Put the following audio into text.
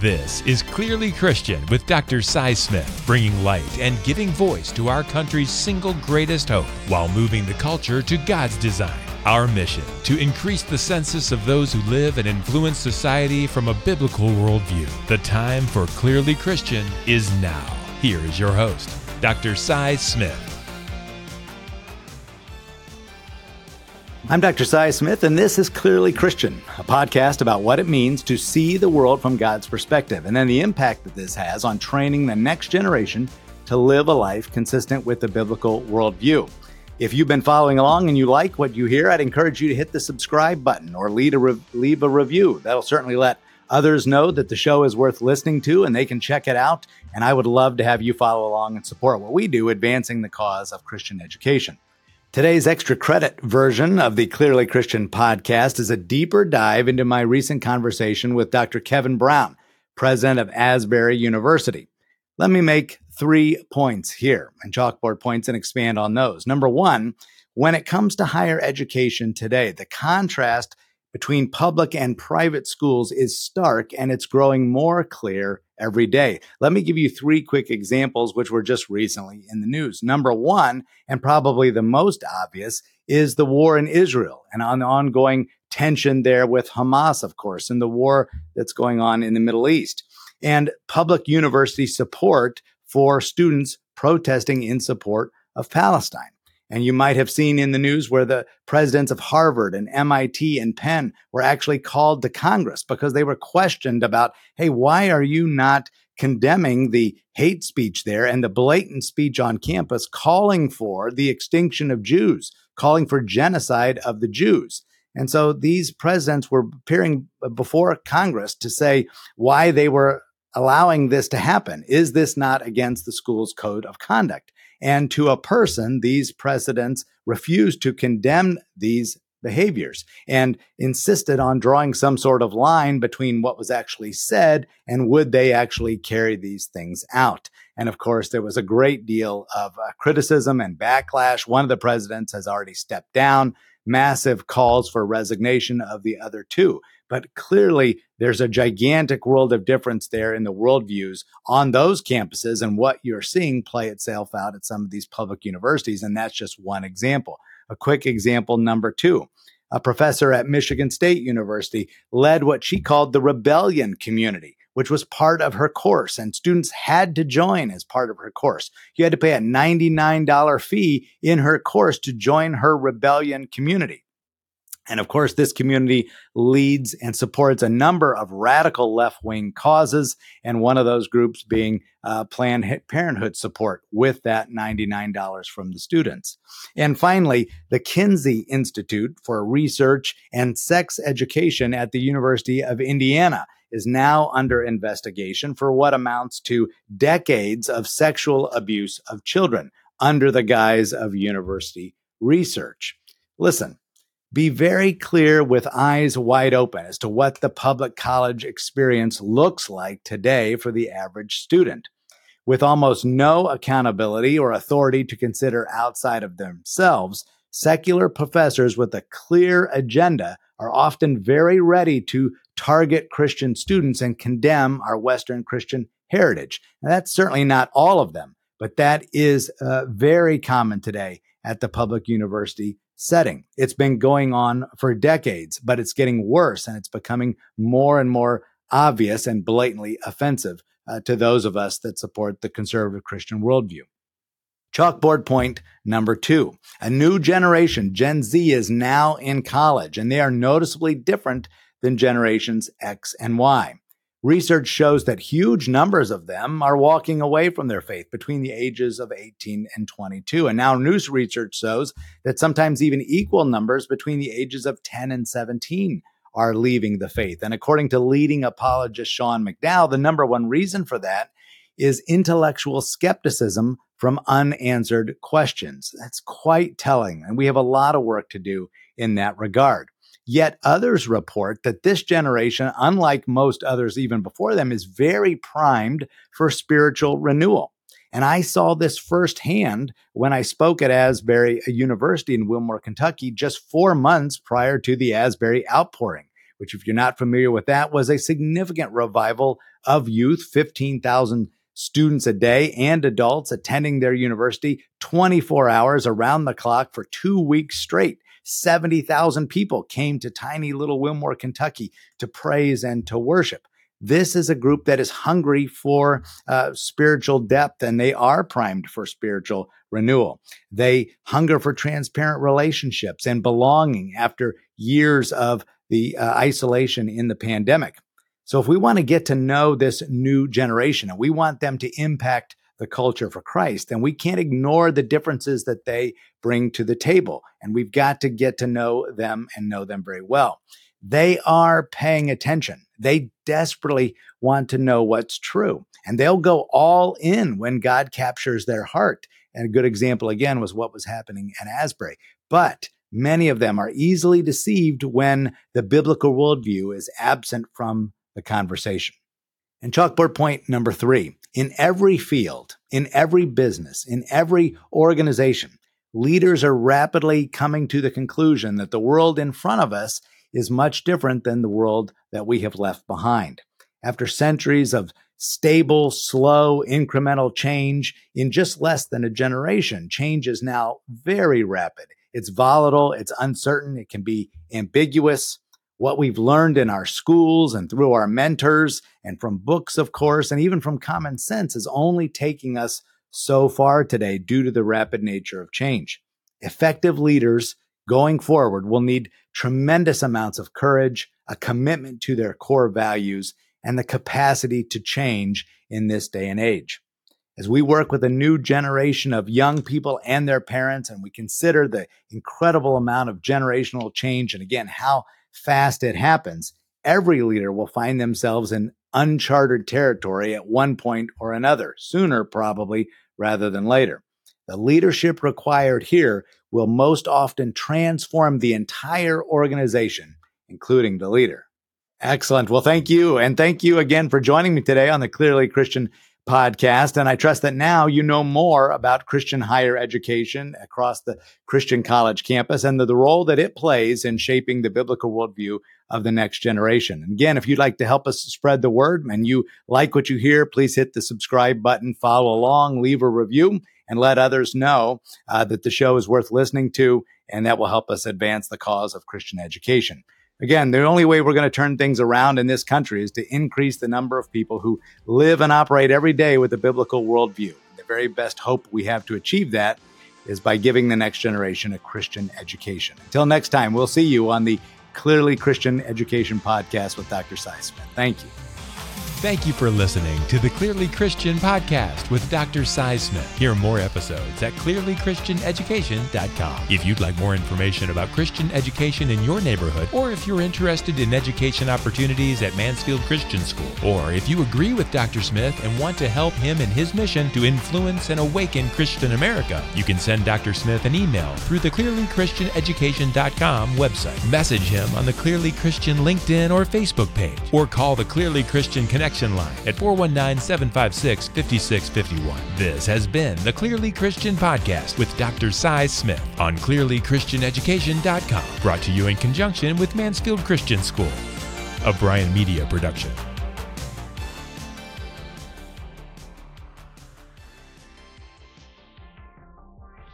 This is Clearly Christian with Dr. Cy Smith, bringing light and giving voice to our country's single greatest hope while moving the culture to God's design. Our mission to increase the census of those who live and influence society from a biblical worldview. The time for Clearly Christian is now. Here is your host, Dr. Cy Smith. I'm Dr. Cy Smith, and this is Clearly Christian, a podcast about what it means to see the world from God's perspective, and then the impact that this has on training the next generation to live a life consistent with the biblical worldview. If you've been following along and you like what you hear, I'd encourage you to hit the subscribe button or a, re- leave a review. That'll certainly let others know that the show is worth listening to and they can check it out. And I would love to have you follow along and support what we do, advancing the cause of Christian education. Today's extra credit version of the Clearly Christian podcast is a deeper dive into my recent conversation with Dr. Kevin Brown, president of Asbury University. Let me make three points here and chalkboard points and expand on those. Number one, when it comes to higher education today, the contrast between public and private schools is stark and it's growing more clear every day. Let me give you three quick examples, which were just recently in the news. Number one, and probably the most obvious, is the war in Israel and on the ongoing tension there with Hamas, of course, and the war that's going on in the Middle East. And public university support for students protesting in support of Palestine. And you might have seen in the news where the presidents of Harvard and MIT and Penn were actually called to Congress because they were questioned about, hey, why are you not condemning the hate speech there and the blatant speech on campus calling for the extinction of Jews, calling for genocide of the Jews? And so these presidents were appearing before Congress to say why they were allowing this to happen. Is this not against the school's code of conduct? And to a person, these presidents refused to condemn these behaviors and insisted on drawing some sort of line between what was actually said and would they actually carry these things out. And of course, there was a great deal of uh, criticism and backlash. One of the presidents has already stepped down, massive calls for resignation of the other two. But clearly, there's a gigantic world of difference there in the worldviews on those campuses and what you're seeing play itself out at some of these public universities. And that's just one example. A quick example number two. A professor at Michigan State University led what she called the rebellion community, which was part of her course, and students had to join as part of her course. You had to pay a $99 fee in her course to join her rebellion community. And of course, this community leads and supports a number of radical left wing causes, and one of those groups being uh, Planned Parenthood support with that $99 from the students. And finally, the Kinsey Institute for Research and Sex Education at the University of Indiana is now under investigation for what amounts to decades of sexual abuse of children under the guise of university research. Listen, be very clear with eyes wide open as to what the public college experience looks like today for the average student. With almost no accountability or authority to consider outside of themselves, secular professors with a clear agenda are often very ready to target Christian students and condemn our Western Christian heritage. Now, that's certainly not all of them, but that is uh, very common today at the public university setting. It's been going on for decades, but it's getting worse and it's becoming more and more obvious and blatantly offensive uh, to those of us that support the conservative Christian worldview. Chalkboard point number two. A new generation, Gen Z, is now in college, and they are noticeably different than generations X and Y. Research shows that huge numbers of them are walking away from their faith between the ages of 18 and 22. And now news research shows that sometimes even equal numbers between the ages of 10 and 17 are leaving the faith. And according to leading apologist Sean McDowell, the number one reason for that is intellectual skepticism from unanswered questions. That's quite telling. And we have a lot of work to do in that regard. Yet others report that this generation, unlike most others even before them, is very primed for spiritual renewal. And I saw this firsthand when I spoke at Asbury University in Wilmore, Kentucky, just four months prior to the Asbury outpouring. which, if you're not familiar with that, was a significant revival of youth, 15,000 students a day and adults attending their university 24 hours around the clock for two weeks straight. 70,000 people came to tiny little Wilmore, Kentucky to praise and to worship. This is a group that is hungry for uh, spiritual depth and they are primed for spiritual renewal. They hunger for transparent relationships and belonging after years of the uh, isolation in the pandemic. So, if we want to get to know this new generation and we want them to impact the culture for Christ, And we can't ignore the differences that they bring to the table. And we've got to get to know them and know them very well. They are paying attention. They desperately want to know what's true. And they'll go all in when God captures their heart. And a good example, again, was what was happening at Asbury. But many of them are easily deceived when the biblical worldview is absent from the conversation. And chalkboard point number three in every field, in every business, in every organization, leaders are rapidly coming to the conclusion that the world in front of us is much different than the world that we have left behind. After centuries of stable, slow, incremental change in just less than a generation, change is now very rapid. It's volatile, it's uncertain, it can be ambiguous. What we've learned in our schools and through our mentors and from books, of course, and even from common sense is only taking us so far today due to the rapid nature of change. Effective leaders going forward will need tremendous amounts of courage, a commitment to their core values, and the capacity to change in this day and age. As we work with a new generation of young people and their parents, and we consider the incredible amount of generational change and again, how fast it happens, every leader will find themselves in uncharted territory at one point or another, sooner probably rather than later. The leadership required here will most often transform the entire organization, including the leader. Excellent. Well, thank you. And thank you again for joining me today on the Clearly Christian podcast. And I trust that now you know more about Christian higher education across the Christian college campus and the, the, role that it plays in shaping the biblical worldview of the next generation. And again, if you'd like to help us spread the word and you like what you hear, please hit the subscribe button, follow along, leave a review, and let others know uh, that the show is worth listening to. And that will help us advance the cause of Christian education. Again, the only way we're going to turn things around in this country is to increase the number of people who live and operate every day with a biblical worldview. The very best hope we have to achieve that is by giving the next generation a Christian education. Until next time, we'll see you on the Clearly Christian Education podcast with Dr. Smith. Thank you. Thank you for listening to the Clearly Christian podcast with Dr. Cy Smith. Hear more episodes at clearlychristianeducation.com. If you'd like more information about Christian education in your neighborhood, or if you're interested in education opportunities at Mansfield Christian School, or if you agree with Dr. Smith and want to help him in his mission to influence and awaken Christian America, you can send Dr. Smith an email through the clearlychristianeducation.com website. Message him on the Clearly Christian LinkedIn or Facebook page, or call the Clearly Christian Connect Line at 419 756 5651. This has been the Clearly Christian Podcast with Dr. Cy Smith on clearlychristianeducation.com, brought to you in conjunction with Mansfield Christian School, a Brian Media production.